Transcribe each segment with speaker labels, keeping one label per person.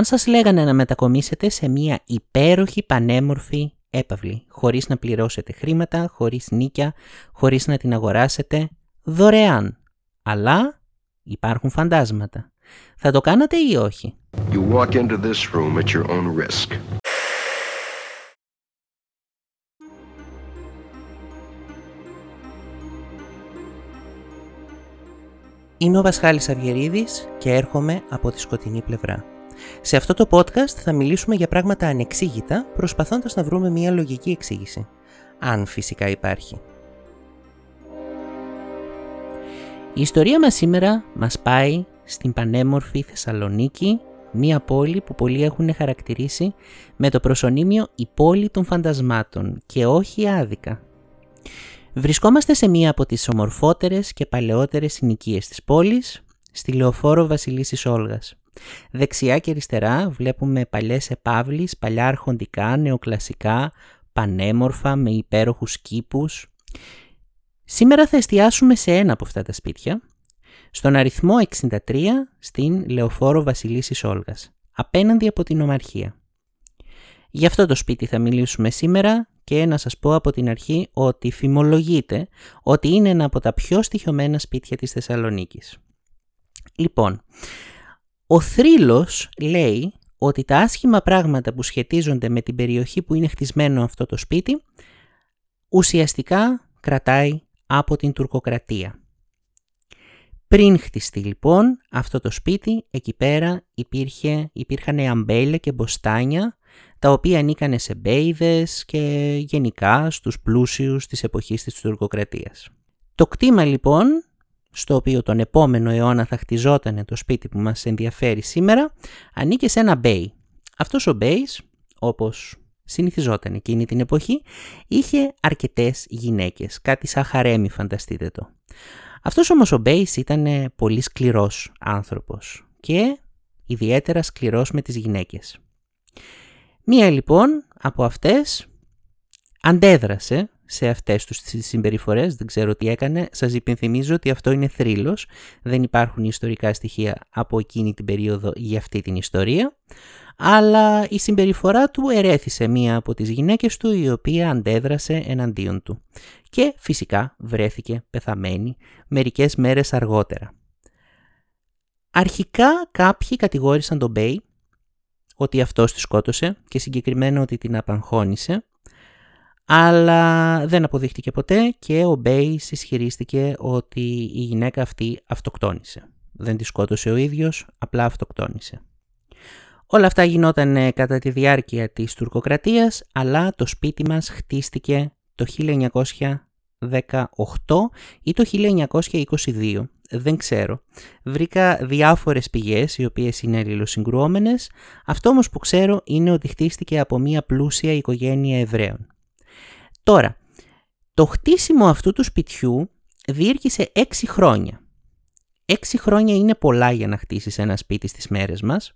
Speaker 1: Αν σας λέγανε να μετακομίσετε σε μια υπέροχη πανέμορφη έπαυλη, χωρίς να πληρώσετε χρήματα, χωρίς νίκια, χωρίς να την αγοράσετε, δωρεάν. Αλλά υπάρχουν φαντάσματα. Θα το κάνατε ή όχι; You walk into this room at your own risk. Είμαι ο Βασχάλης Αυγερίδης και έρχομαι από τη σκοτεινή πλευρά. Σε αυτό το podcast θα μιλήσουμε για πράγματα ανεξήγητα, προσπαθώντας να βρούμε μια λογική εξήγηση. Αν φυσικά υπάρχει. Η ιστορία μας σήμερα μας πάει στην πανέμορφη Θεσσαλονίκη, μια πόλη που πολλοί έχουν χαρακτηρίσει με το προσωνύμιο «η πόλη των φαντασμάτων» και όχι άδικα. Βρισκόμαστε σε μία από τις ομορφότερες και παλαιότερες συνοικίες της πόλης, στη Λεωφόρο Βασιλίσης Όλγας. Δεξιά και αριστερά βλέπουμε παλιές επάβλεις, παλιά αρχοντικά, νεοκλασικά, πανέμορφα με υπέροχους κήπους. Σήμερα θα εστιάσουμε σε ένα από αυτά τα σπίτια, στον αριθμό 63 στην Λεωφόρο Βασιλίσης Όλγας, απέναντι από την Ομαρχία. Γι' αυτό το σπίτι θα μιλήσουμε σήμερα και να σας πω από την αρχή ότι φημολογείται ότι είναι ένα από τα πιο στοιχειωμένα σπίτια της Θεσσαλονίκης. Λοιπόν, ο θρύλος λέει ότι τα άσχημα πράγματα που σχετίζονται με την περιοχή που είναι χτισμένο αυτό το σπίτι ουσιαστικά κρατάει από την τουρκοκρατία. Πριν χτιστεί λοιπόν αυτό το σπίτι, εκεί πέρα υπήρχε, υπήρχαν αμπέλια και μποστάνια τα οποία ανήκανε σε μπέιδες και γενικά στους πλούσιους της εποχής της τουρκοκρατίας. Το κτήμα λοιπόν, στο οποίο τον επόμενο αιώνα θα χτιζόταν το σπίτι που μας ενδιαφέρει σήμερα, ανήκε σε ένα μπέι. Αυτός ο μπέις, όπως συνηθιζόταν εκείνη την εποχή, είχε αρκετές γυναίκες, κάτι σαν χαρέμι φανταστείτε το. Αυτός όμως ο Μπέις ήταν πολύ σκληρός άνθρωπος και ιδιαίτερα σκληρός με τις γυναίκες. Μία λοιπόν από αυτές αντέδρασε σε αυτές τους τις συμπεριφορές, δεν ξέρω τι έκανε, σας υπενθυμίζω ότι αυτό είναι θρύλος, δεν υπάρχουν ιστορικά στοιχεία από εκείνη την περίοδο για αυτή την ιστορία, αλλά η συμπεριφορά του ερέθησε μία από τις γυναίκες του η οποία αντέδρασε εναντίον του. Και φυσικά βρέθηκε πεθαμένη μερικές μέρες αργότερα. Αρχικά κάποιοι κατηγόρησαν τον Μπέι ότι αυτός τη σκότωσε και συγκεκριμένα ότι την απαγχώνησε, αλλά δεν αποδείχτηκε ποτέ και ο Μπέις ισχυρίστηκε ότι η γυναίκα αυτή αυτοκτόνησε. Δεν τη σκότωσε ο ίδιος, απλά αυτοκτόνησε. Όλα αυτά γινόταν ε, κατά τη διάρκεια της τουρκοκρατίας, αλλά το σπίτι μας χτίστηκε το 1918 ή το 1922 δεν ξέρω. Βρήκα διάφορες πηγές οι οποίες είναι αλληλοσυγκρουόμενες. Αυτό όμως που ξέρω είναι ότι χτίστηκε από μια πλούσια οικογένεια Εβραίων. Τώρα, το χτίσιμο αυτού του σπιτιού διήρκησε 6 χρόνια. 6 χρόνια είναι πολλά για να χτίσεις ένα σπίτι στις μέρες μας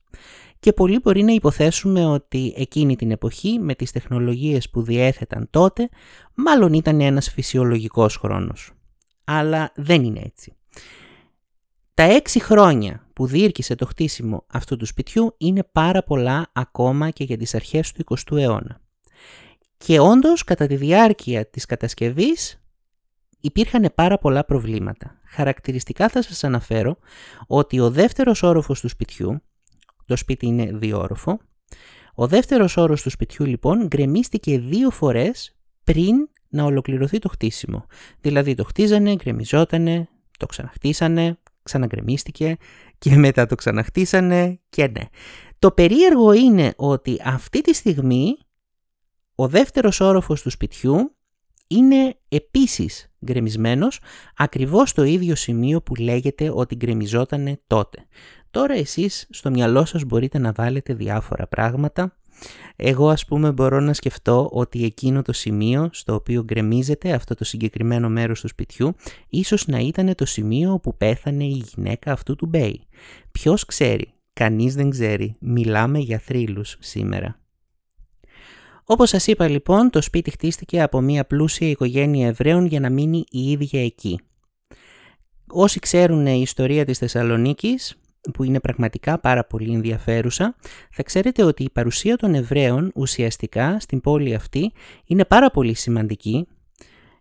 Speaker 1: και πολλοί μπορεί να υποθέσουμε ότι εκείνη την εποχή με τις τεχνολογίες που διέθεταν τότε μάλλον ήταν ένας φυσιολογικός χρόνος. Αλλά δεν είναι έτσι. Τα έξι χρόνια που διήρκησε το χτίσιμο αυτού του σπιτιού είναι πάρα πολλά ακόμα και για τις αρχές του 20ου αιώνα. Και όντως κατά τη διάρκεια της κατασκευής υπήρχαν πάρα πολλά προβλήματα. Χαρακτηριστικά θα σας αναφέρω ότι ο δεύτερος όροφος του σπιτιού, το σπίτι είναι διόροφο, ο δεύτερος όρος του σπιτιού λοιπόν γκρεμίστηκε δύο φορές πριν να ολοκληρωθεί το χτίσιμο. Δηλαδή το χτίζανε, γκρεμιζότανε, το ξαναχτίσανε, ξαναγκρεμίστηκε και μετά το ξαναχτίσανε και ναι. Το περίεργο είναι ότι αυτή τη στιγμή ο δεύτερος όροφος του σπιτιού είναι επίσης γκρεμισμένος ακριβώς στο ίδιο σημείο που λέγεται ότι γκρεμιζότανε τότε. Τώρα εσείς στο μυαλό σας μπορείτε να βάλετε διάφορα πράγματα εγώ ας πούμε μπορώ να σκεφτώ ότι εκείνο το σημείο στο οποίο γκρεμίζεται αυτό το συγκεκριμένο μέρος του σπιτιού ίσως να ήταν το σημείο όπου πέθανε η γυναίκα αυτού του Μπέι. Ποιος ξέρει, κανείς δεν ξέρει, μιλάμε για θρύλους σήμερα. Όπως σας είπα λοιπόν, το σπίτι χτίστηκε από μια πλούσια οικογένεια Εβραίων για να μείνει η ίδια εκεί. Όσοι ξέρουν η ιστορία της Θεσσαλονίκης, που είναι πραγματικά πάρα πολύ ενδιαφέρουσα, θα ξέρετε ότι η παρουσία των Εβραίων ουσιαστικά στην πόλη αυτή είναι πάρα πολύ σημαντική.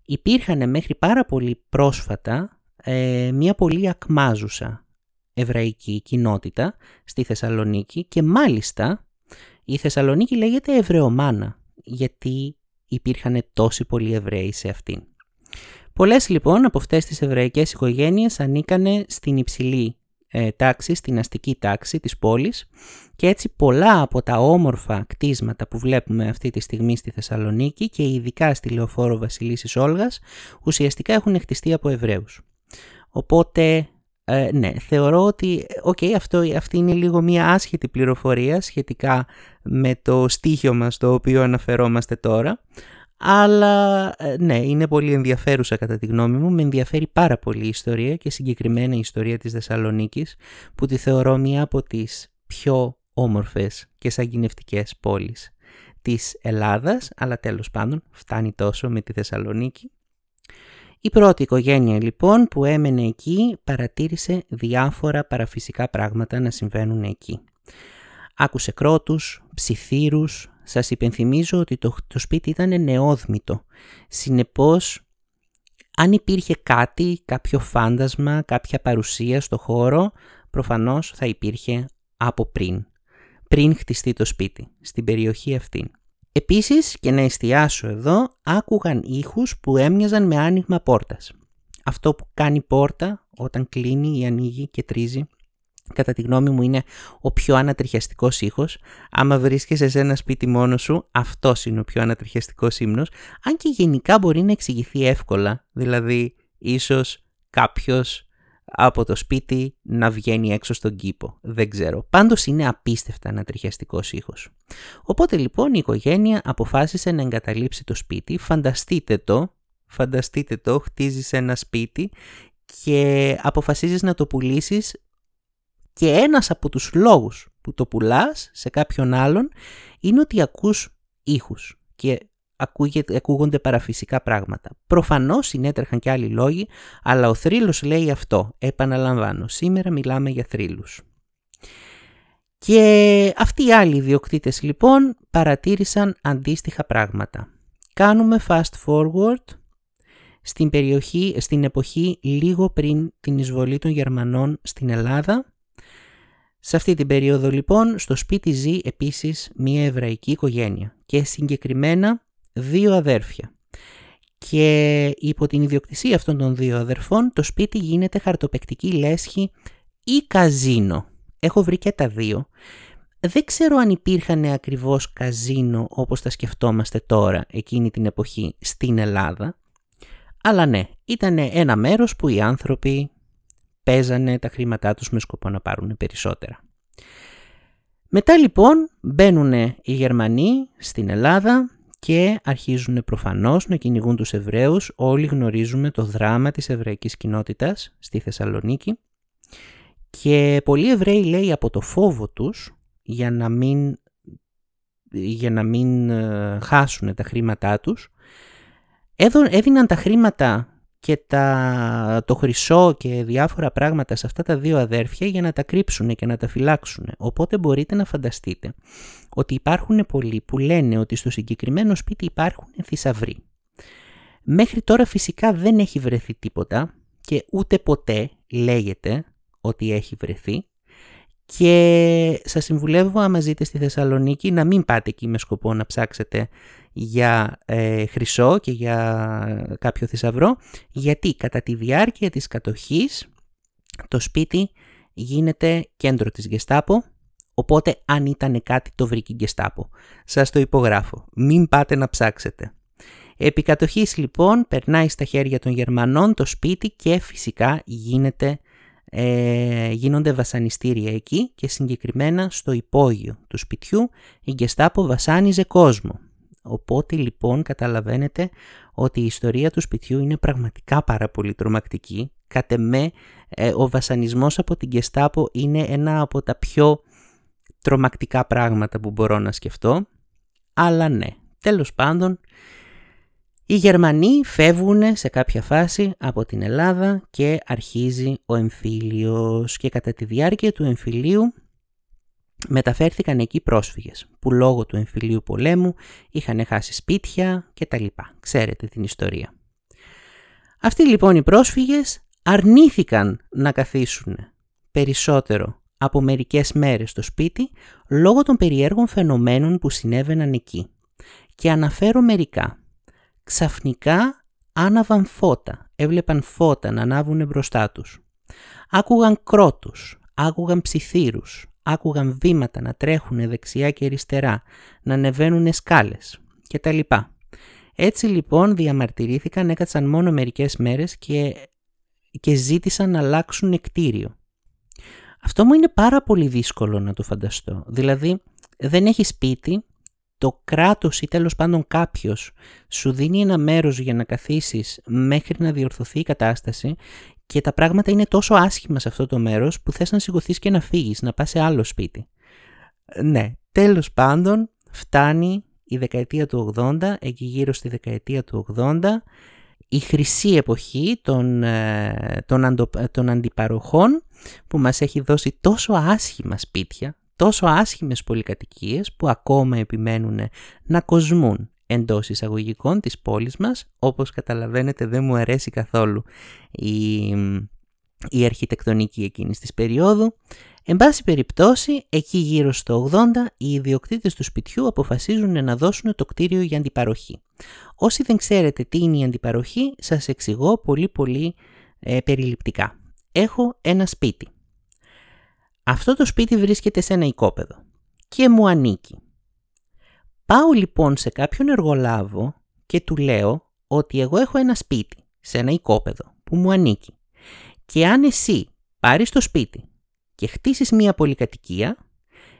Speaker 1: Υπήρχαν μέχρι πάρα πολύ πρόσφατα ε, μια πολύ ακμάζουσα εβραϊκή κοινότητα στη Θεσσαλονίκη και μάλιστα η Θεσσαλονίκη λέγεται Εβραιομάνα γιατί υπήρχαν τόσοι πολλοί Εβραίοι σε αυτήν. Πολλές λοιπόν από αυτές τις εβραϊκές οικογένειες ανήκανε στην υψηλή ε, τάξη, στην αστική τάξη της πόλης και έτσι πολλά από τα όμορφα κτίσματα που βλέπουμε αυτή τη στιγμή στη Θεσσαλονίκη και ειδικά στη Λεωφόρο Βασιλίσης Όλγας ουσιαστικά έχουν χτιστεί από Εβραίους. Οπότε ε, ναι, θεωρώ ότι okay, αυτό, αυτή είναι λίγο μία άσχετη πληροφορία σχετικά με το στίχιο το οποίο αναφερόμαστε τώρα. Αλλά ε, ναι, είναι πολύ ενδιαφέρουσα κατά τη γνώμη μου. Με ενδιαφέρει πάρα πολύ η ιστορία και συγκεκριμένα η ιστορία της Θεσσαλονίκης, που τη θεωρώ μία από τις πιο όμορφες και σαγγινευτικές πόλεις της Ελλάδας, αλλά τέλος πάντων φτάνει τόσο με τη Θεσσαλονίκη. Η πρώτη οικογένεια λοιπόν που έμενε εκεί παρατήρησε διάφορα παραφυσικά πράγματα να συμβαίνουν εκεί. Άκουσε κρότους, ψιθύρους, σας υπενθυμίζω ότι το, το σπίτι ήταν νεόδμητο. Συνεπώς, αν υπήρχε κάτι, κάποιο φάντασμα, κάποια παρουσία στο χώρο, προφανώς θα υπήρχε από πριν. Πριν χτιστεί το σπίτι, στην περιοχή αυτή. Επίσης, και να εστιάσω εδώ, άκουγαν ήχους που έμοιαζαν με άνοιγμα πόρτας. Αυτό που κάνει πόρτα όταν κλείνει ή ανοίγει και τρίζει κατά τη γνώμη μου είναι ο πιο ανατριχιαστικός ήχος. Άμα βρίσκεσαι σε ένα σπίτι μόνος σου, αυτός είναι ο πιο ανατριχιαστικός ύμνος, αν και γενικά μπορεί να εξηγηθεί εύκολα, δηλαδή ίσως κάποιος από το σπίτι να βγαίνει έξω στον κήπο. Δεν ξέρω. Πάντως είναι απίστευτα ανατριχιαστικός ήχος. Οπότε λοιπόν η οικογένεια αποφάσισε να εγκαταλείψει το σπίτι. Φανταστείτε το, φανταστείτε το, χτίζεις ένα σπίτι και αποφασίζεις να το πουλήσεις και ένας από τους λόγους που το πουλάς σε κάποιον άλλον είναι ότι ακούς ήχους και ακούγονται παραφυσικά πράγματα. Προφανώς συνέτρεχαν και άλλοι λόγοι, αλλά ο θρύλος λέει αυτό. Επαναλαμβάνω, σήμερα μιλάμε για θρύλους. Και αυτοί οι άλλοι ιδιοκτήτες λοιπόν παρατήρησαν αντίστοιχα πράγματα. Κάνουμε fast forward στην, περιοχή, στην εποχή λίγο πριν την εισβολή των Γερμανών στην Ελλάδα σε αυτή την περίοδο λοιπόν στο σπίτι ζει επίσης μια εβραϊκή οικογένεια και συγκεκριμένα δύο αδέρφια. Και υπό την ιδιοκτησία αυτών των δύο αδερφών το σπίτι γίνεται χαρτοπεκτική λέσχη ή καζίνο. Έχω βρει και τα δύο. Δεν ξέρω αν υπήρχαν ακριβώς καζίνο όπως τα σκεφτόμαστε τώρα εκείνη την εποχή στην Ελλάδα. Αλλά ναι, ήταν ένα μέρος που οι άνθρωποι παίζανε τα χρήματά τους με σκοπό να πάρουν περισσότερα. Μετά λοιπόν μπαίνουν οι Γερμανοί στην Ελλάδα και αρχίζουν προφανώς να κυνηγούν τους Εβραίους. Όλοι γνωρίζουμε το δράμα της εβραϊκής κοινότητας στη Θεσσαλονίκη και πολλοί Εβραίοι λέει από το φόβο τους για να μην, για να μην ε, χάσουν τα χρήματά τους έδιναν τα χρήματα και τα, το χρυσό και διάφορα πράγματα σε αυτά τα δύο αδέρφια για να τα κρύψουν και να τα φυλάξουν. Οπότε μπορείτε να φανταστείτε ότι υπάρχουν πολλοί που λένε ότι στο συγκεκριμένο σπίτι υπάρχουν θησαυροί. Μέχρι τώρα φυσικά δεν έχει βρεθεί τίποτα και ούτε ποτέ λέγεται ότι έχει βρεθεί και σας συμβουλεύω άμα ζείτε στη Θεσσαλονίκη να μην πάτε εκεί με σκοπό να ψάξετε για ε, χρυσό και για κάποιο θησαυρό γιατί; Κατά τη διάρκεια της κατοχής το σπίτι γίνεται κέντρο της Γεστάπο οπότε αν ήταν κάτι το βρήκε η Γεστάπο. Σας το υπογράφω. Μην πάτε να ψάξετε. Επί κατοχής λοιπόν περνάει στα χέρια των Γερμανών το σπίτι και φυσικά γίνεται ε, γίνονται βασανιστήρια εκεί και συγκεκριμένα στο υπόγειο του σπιτιού η Γκεστάπο βασάνιζε κόσμο. Οπότε λοιπόν καταλαβαίνετε ότι η ιστορία του σπιτιού είναι πραγματικά πάρα πολύ τρομακτική. Κατ' εμέ ε, ο βασανισμός από την Γκεστάπο είναι ένα από τα πιο τρομακτικά πράγματα που μπορώ να σκεφτώ. Αλλά ναι, τέλος πάντων Οι Γερμανοί φεύγουν σε κάποια φάση από την Ελλάδα και αρχίζει ο εμφύλιος και κατά τη διάρκεια του εμφυλίου μεταφέρθηκαν εκεί πρόσφυγες που λόγω του εμφυλίου πολέμου είχαν χάσει σπίτια και τα λοιπά. Ξέρετε την ιστορία. Αυτοί λοιπόν οι πρόσφυγες αρνήθηκαν να καθίσουν περισσότερο από μερικές μέρες στο σπίτι λόγω των περιέργων φαινομένων που συνέβαιναν εκεί. Και αναφέρω μερικά. Ξαφνικά άναβαν φώτα, έβλεπαν φώτα να ανάβουν μπροστά τους. Άκουγαν κρότους, άκουγαν ψιθύρους, άκουγαν βήματα να τρέχουν δεξιά και αριστερά, να ανεβαίνουν σκάλες κτλ. Έτσι λοιπόν διαμαρτυρήθηκαν, έκατσαν μόνο μερικές μέρες και, και ζήτησαν να αλλάξουν κτίριο. Αυτό μου είναι πάρα πολύ δύσκολο να το φανταστώ. Δηλαδή δεν έχεις σπίτι, το κράτος ή τέλος πάντων κάποιος σου δίνει ένα μέρος για να καθίσεις μέχρι να διορθωθεί η κατάσταση και τα πράγματα είναι τόσο άσχημα σε αυτό το μέρος που θες να σηκωθείς και να φύγεις, να πας σε άλλο σπίτι. Ναι, τέλος πάντων φτάνει η δεκαετία του 80, εκεί γύρω στη δεκαετία του 80, η χρυσή εποχή των, ε, των, των αντιπαροχών που μας έχει δώσει τόσο άσχημα σπίτια, τόσο άσχημες πολυκατοικίες που ακόμα επιμένουν να κοσμούν εντός εισαγωγικών της πόλης μας. Όπως καταλαβαίνετε δεν μου αρέσει καθόλου η, η αρχιτεκτονική εκείνης της περίοδου. Εν πάση περιπτώσει, εκεί γύρω στο 80, οι ιδιοκτήτες του σπιτιού αποφασίζουν να δώσουν το κτίριο για αντιπαροχή. Όσοι δεν ξέρετε τι είναι η αντιπαροχή, σας εξηγώ πολύ πολύ ε, περιληπτικά. Έχω ένα σπίτι. Αυτό το σπίτι βρίσκεται σε ένα οικόπεδο και μου ανήκει. Πάω λοιπόν σε κάποιον εργολάβο και του λέω ότι εγώ έχω ένα σπίτι σε ένα οικόπεδο που μου ανήκει και αν εσύ πάρεις το σπίτι και χτίσεις μία πολυκατοικία,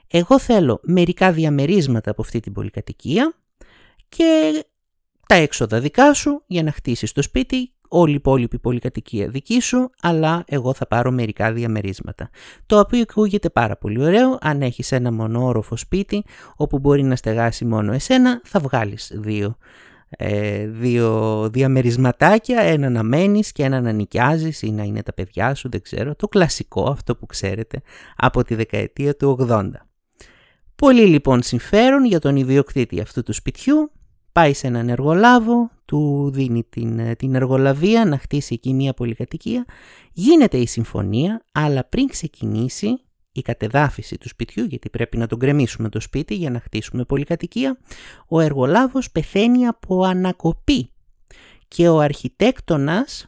Speaker 1: εγώ θέλω μερικά διαμερίσματα από αυτή την πολυκατοικία και τα έξοδα δικά σου για να χτίσεις το σπίτι όλη η υπόλοιπη πολυκατοικία δική σου, αλλά εγώ θα πάρω μερικά διαμερίσματα. Το οποίο ακούγεται πάρα πολύ ωραίο, αν έχεις ένα μονόροφο σπίτι όπου μπορεί να στεγάσει μόνο εσένα, θα βγάλεις δύο, ε, δύο διαμερισματάκια, ένα να μένεις και ένα να νοικιάζεις ή να είναι τα παιδιά σου, δεν ξέρω, το κλασικό αυτό που ξέρετε από τη δεκαετία του 80. Πολύ λοιπόν συμφέρον για τον ιδιοκτήτη αυτού του σπιτιού πάει σε έναν εργολάβο, του δίνει την, ε, την εργολαβία να χτίσει εκεί μια πολυκατοικία, γίνεται η συμφωνία, αλλά πριν ξεκινήσει η κατεδάφιση του σπιτιού, γιατί πρέπει να τον κρεμίσουμε το σπίτι για να χτίσουμε πολυκατοικία, ο εργολάβος πεθαίνει από ανακοπή. Και ο αρχιτέκτονας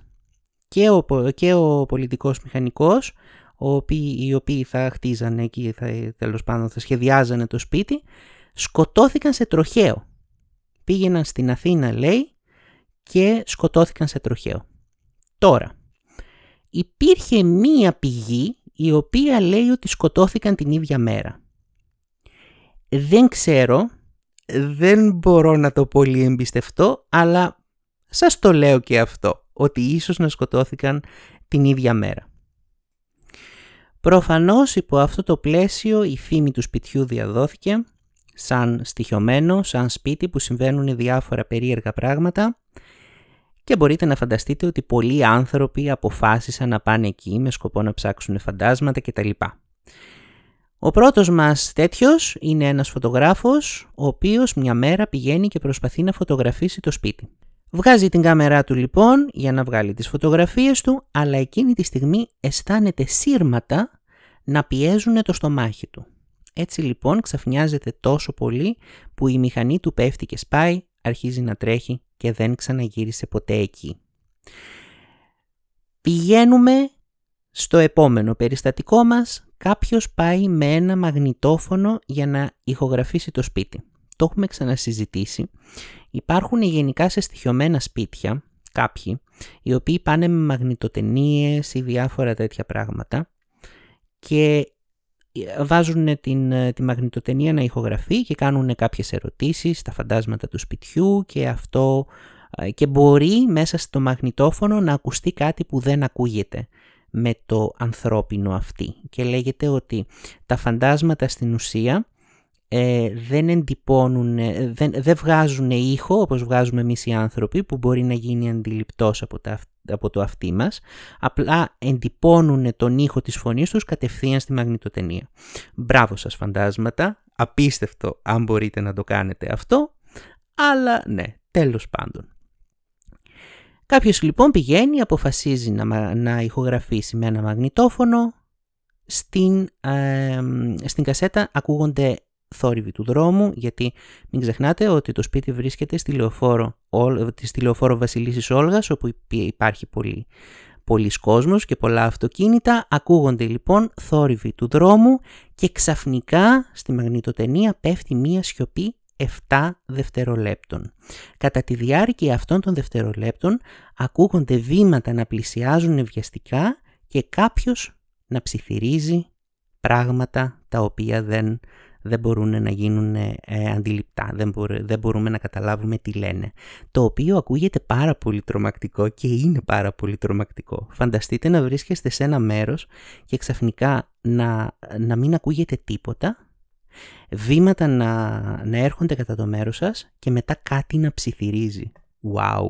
Speaker 1: και ο, και ο πολιτικός μηχανικός, οι οποίοι θα χτίζανε εκεί, θα, τέλος πάντων θα σχεδιάζανε το σπίτι, σκοτώθηκαν σε τροχαίο. Πήγαιναν στην Αθήνα λέει και σκοτώθηκαν σε τροχαίο. Τώρα, υπήρχε μία πηγή η οποία λέει ότι σκοτώθηκαν την ίδια μέρα. Δεν ξέρω, δεν μπορώ να το πολύ εμπιστευτώ, αλλά σας το λέω και αυτό, ότι ίσως να σκοτώθηκαν την ίδια μέρα. Προφανώς υπό αυτό το πλαίσιο η φήμη του σπιτιού διαδόθηκε σαν στοιχειωμένο, σαν σπίτι που συμβαίνουν διάφορα περίεργα πράγματα και μπορείτε να φανταστείτε ότι πολλοί άνθρωποι αποφάσισαν να πάνε εκεί με σκοπό να ψάξουν φαντάσματα κτλ. Ο πρώτος μας τέτοιος είναι ένας φωτογράφος, ο οποίος μια μέρα πηγαίνει και προσπαθεί να φωτογραφίσει το σπίτι. Βγάζει την κάμερά του λοιπόν για να βγάλει τις φωτογραφίες του, αλλά εκείνη τη στιγμή αισθάνεται σύρματα να πιέζουν το στομάχι του. Έτσι λοιπόν ξαφνιάζεται τόσο πολύ που η μηχανή του πέφτει και σπάει, αρχίζει να τρέχει και δεν ξαναγύρισε ποτέ εκεί. Πηγαίνουμε στο επόμενο περιστατικό μας, κάποιος πάει με ένα μαγνητόφωνο για να ηχογραφήσει το σπίτι. Το έχουμε ξανασυζητήσει. Υπάρχουν γενικά σε στοιχειωμένα σπίτια κάποιοι, οι οποίοι πάνε με μαγνητοτενίες ή διάφορα τέτοια πράγματα και βάζουν την, ε, τη μαγνητοτενία να ηχογραφεί και κάνουν κάποιες ερωτήσεις στα φαντάσματα του σπιτιού και αυτό ε, και μπορεί μέσα στο μαγνητόφωνο να ακουστεί κάτι που δεν ακούγεται με το ανθρώπινο αυτή. Και λέγεται ότι τα φαντάσματα στην ουσία ε, δεν εντυπώνουν, δεν, δεν βγάζουν ήχο όπως βγάζουμε εμείς οι άνθρωποι που μπορεί να γίνει αντιληπτός από, τα, από το αυτί μας, απλά εντυπώνουν τον ήχο της φωνής τους κατευθείαν στη μαγνητοτενία. Μπράβο σας φαντάσματα, απίστευτο αν μπορείτε να το κάνετε αυτό, αλλά ναι, τέλος πάντων. Κάποιος λοιπόν πηγαίνει, αποφασίζει να, να ηχογραφήσει με ένα μαγνητόφωνο, στην, στην κασέτα ακούγονται θόρυβοι του δρόμου, γιατί μην ξεχνάτε ότι το σπίτι βρίσκεται στη λεωφόρο, στη λεωφόρο Βασιλίσης Όλγας, όπου υπάρχει πολύ, πολλοί κόσμος και πολλά αυτοκίνητα. Ακούγονται λοιπόν θόρυβοι του δρόμου και ξαφνικά στη μαγνητοτενία πέφτει μία σιωπή 7 δευτερολέπτων. Κατά τη διάρκεια αυτών των δευτερολέπτων ακούγονται βήματα να πλησιάζουν βιαστικά και κάποιος να ψιθυρίζει πράγματα τα οποία δεν, δεν μπορούν να γίνουν ε, αντιληπτά, δεν, δεν μπορούμε να καταλάβουμε τι λένε. Το οποίο ακούγεται πάρα πολύ τρομακτικό και είναι πάρα πολύ τρομακτικό. Φανταστείτε να βρίσκεστε σε ένα μέρος και ξαφνικά να, να μην ακούγεται τίποτα, βήματα να, να έρχονται κατά το μέρος σας και μετά κάτι να ψιθυρίζει. Wow,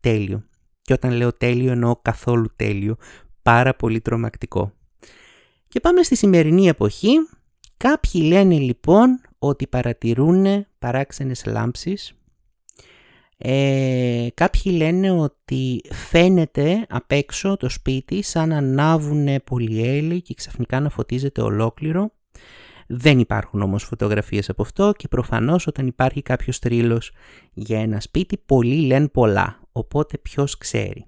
Speaker 1: τέλειο. Και όταν λέω τέλειο εννοώ καθόλου τέλειο, πάρα πολύ τρομακτικό. Και πάμε στη σημερινή εποχή. Κάποιοι λένε λοιπόν ότι παρατηρούν παράξενες λάμψεις. Ε, κάποιοι λένε ότι φαίνεται απ' έξω το σπίτι σαν να ανάβουν πολυέλη και ξαφνικά να φωτίζεται ολόκληρο. Δεν υπάρχουν όμως φωτογραφίες από αυτό και προφανώς όταν υπάρχει κάποιος τρίλος για ένα σπίτι πολλοί λένε πολλά, οπότε ποιος ξέρει.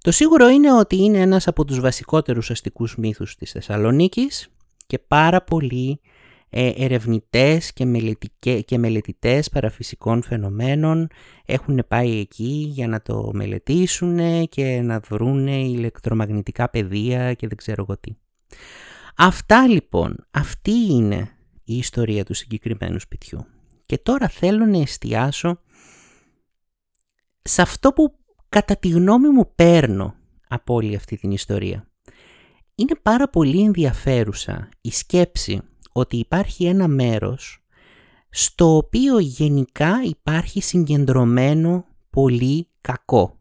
Speaker 1: Το σίγουρο είναι ότι είναι ένας από τους βασικότερους αστικούς μύθους της Θεσσαλονίκης και πάρα πολλοί ε, ερευνητές και, και μελετητές παραφυσικών φαινομένων έχουν πάει εκεί για να το μελετήσουν και να βρουν ηλεκτρομαγνητικά πεδία και δεν ξέρω εγώ τι. Αυτά λοιπόν, αυτή είναι η ιστορία του συγκεκριμένου σπιτιού. Και τώρα θέλω να εστιάσω σε αυτό που κατά τη γνώμη μου παίρνω από όλη αυτή την ιστορία. Είναι πάρα πολύ ενδιαφέρουσα η σκέψη ότι υπάρχει ένα μέρος στο οποίο γενικά υπάρχει συγκεντρωμένο πολύ κακό.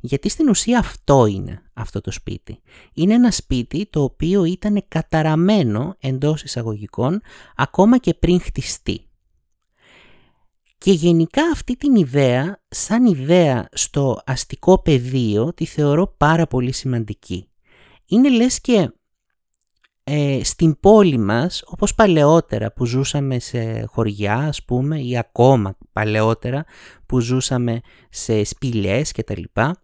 Speaker 1: Γιατί στην ουσία αυτό είναι αυτό το σπίτι. Είναι ένα σπίτι το οποίο ήταν καταραμένο εντός εισαγωγικών ακόμα και πριν χτιστεί. Και γενικά αυτή την ιδέα, σαν ιδέα στο αστικό πεδίο, τη θεωρώ πάρα πολύ σημαντική. Είναι λες και ε, στην πόλη μας, όπως παλαιότερα που ζούσαμε σε χωριά ας πούμε ή ακόμα παλαιότερα που ζούσαμε σε σπηλιές και τα λοιπά,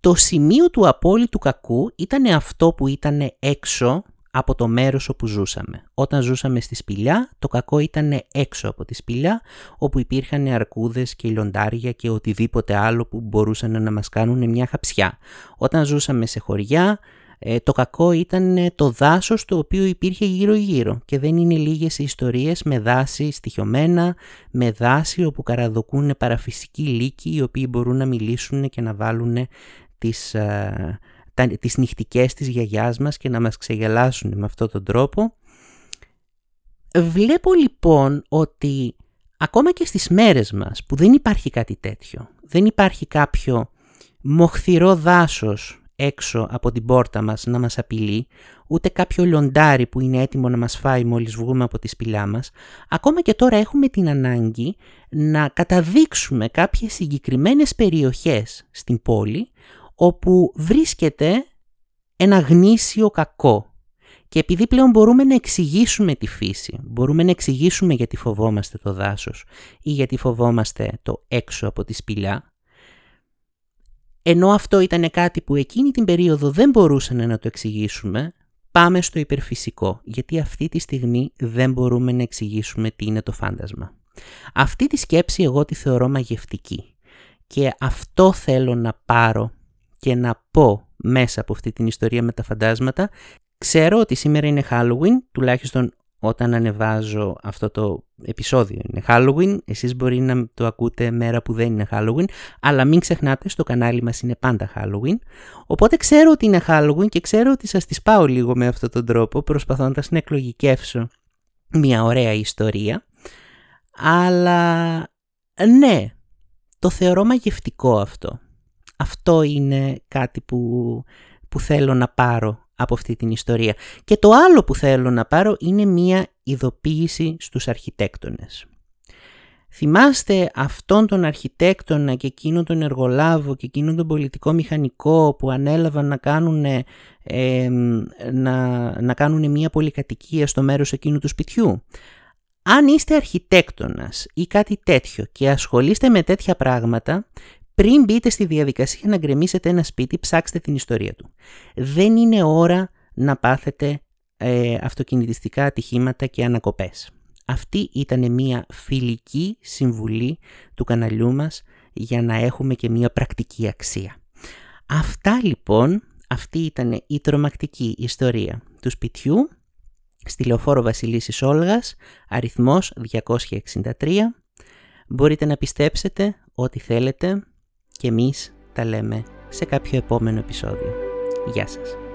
Speaker 1: το σημείο του απόλυτου κακού ήταν αυτό που ήταν έξω από το μέρος όπου ζούσαμε. Όταν ζούσαμε στη σπηλιά, το κακό ήταν έξω από τη σπηλιά, όπου υπήρχαν αρκούδες και λιοντάρια και οτιδήποτε άλλο που μπορούσαν να μας κάνουν μια χαψιά. Όταν ζούσαμε σε χωριά, ε, το κακό ήταν το δάσος το οποίο υπήρχε γύρω-γύρω και δεν είναι λίγες οι ιστορίες με δάση στοιχειωμένα, με δάση όπου καραδοκούν παραφυσικοί λύκοι οι οποίοι μπορούν να μιλήσουν και να βάλουν τις, ε, τα, τις νυχτικές της γιαγιάς μας και να μας ξεγελάσουν με αυτόν τον τρόπο. Βλέπω λοιπόν ότι ακόμα και στις μέρες μας που δεν υπάρχει κάτι τέτοιο, δεν υπάρχει κάποιο μοχθηρό δάσος έξω από την πόρτα μας να μας απειλεί, ούτε κάποιο λιοντάρι που είναι έτοιμο να μας φάει μόλις βγούμε από τη σπηλιά μας, ακόμα και τώρα έχουμε την ανάγκη να καταδείξουμε κάποιες συγκεκριμένες περιοχές στην πόλη όπου βρίσκεται ένα γνήσιο κακό. Και επειδή πλέον μπορούμε να εξηγήσουμε τη φύση, μπορούμε να εξηγήσουμε γιατί φοβόμαστε το δάσος ή γιατί φοβόμαστε το έξω από τη σπηλιά, ενώ αυτό ήταν κάτι που εκείνη την περίοδο δεν μπορούσαν να το εξηγήσουμε, πάμε στο υπερφυσικό, γιατί αυτή τη στιγμή δεν μπορούμε να εξηγήσουμε τι είναι το φάντασμα. Αυτή τη σκέψη εγώ τη θεωρώ μαγευτική και αυτό θέλω να πάρω και να πω μέσα από αυτή την ιστορία με τα φαντάσματα. Ξέρω ότι σήμερα είναι Halloween, τουλάχιστον όταν ανεβάζω αυτό το επεισόδιο είναι Halloween, εσείς μπορεί να το ακούτε μέρα που δεν είναι Halloween, αλλά μην ξεχνάτε στο κανάλι μας είναι πάντα Halloween, οπότε ξέρω ότι είναι Halloween και ξέρω ότι σας τις πάω λίγο με αυτόν τον τρόπο, προσπαθώντας να εκλογικεύσω μια ωραία ιστορία. Αλλά ναι, το θεωρώ μαγευτικό αυτό. Αυτό είναι κάτι που, που θέλω να πάρω από αυτή την ιστορία. Και το άλλο που θέλω να πάρω είναι μία ειδοποίηση στους αρχιτέκτονες. Θυμάστε αυτόν τον αρχιτέκτονα και εκείνον τον εργολάβο και εκείνον τον πολιτικό μηχανικό που ανέλαβαν να κάνουν, να, να κάνουν μια πολυκατοικία στο μέρος εκείνου του σπιτιού; Αν είστε αρχιτέκτονας ή κάτι τέτοιο και ασχολείστε με τέτοια πράγματα, πριν μπείτε στη διαδικασία να γκρεμίσετε ένα σπίτι, ψάξτε την ιστορία του. Δεν είναι ώρα να πάθετε ε, αυτοκινητιστικά ατυχήματα και ανακοπές. Αυτή ήταν μια φιλική συμβουλή του καναλιού μας για να έχουμε και μια πρακτική αξία. Αυτά λοιπόν, αυτή ήταν η τρομακτική ιστορία του σπιτιού στη Λεωφόρο Βασιλίσης Όλγας, αριθμός 263. Μπορείτε να πιστέψετε ό,τι θέλετε και εμείς τα λέμε σε κάποιο επόμενο επεισόδιο. Γεια σας.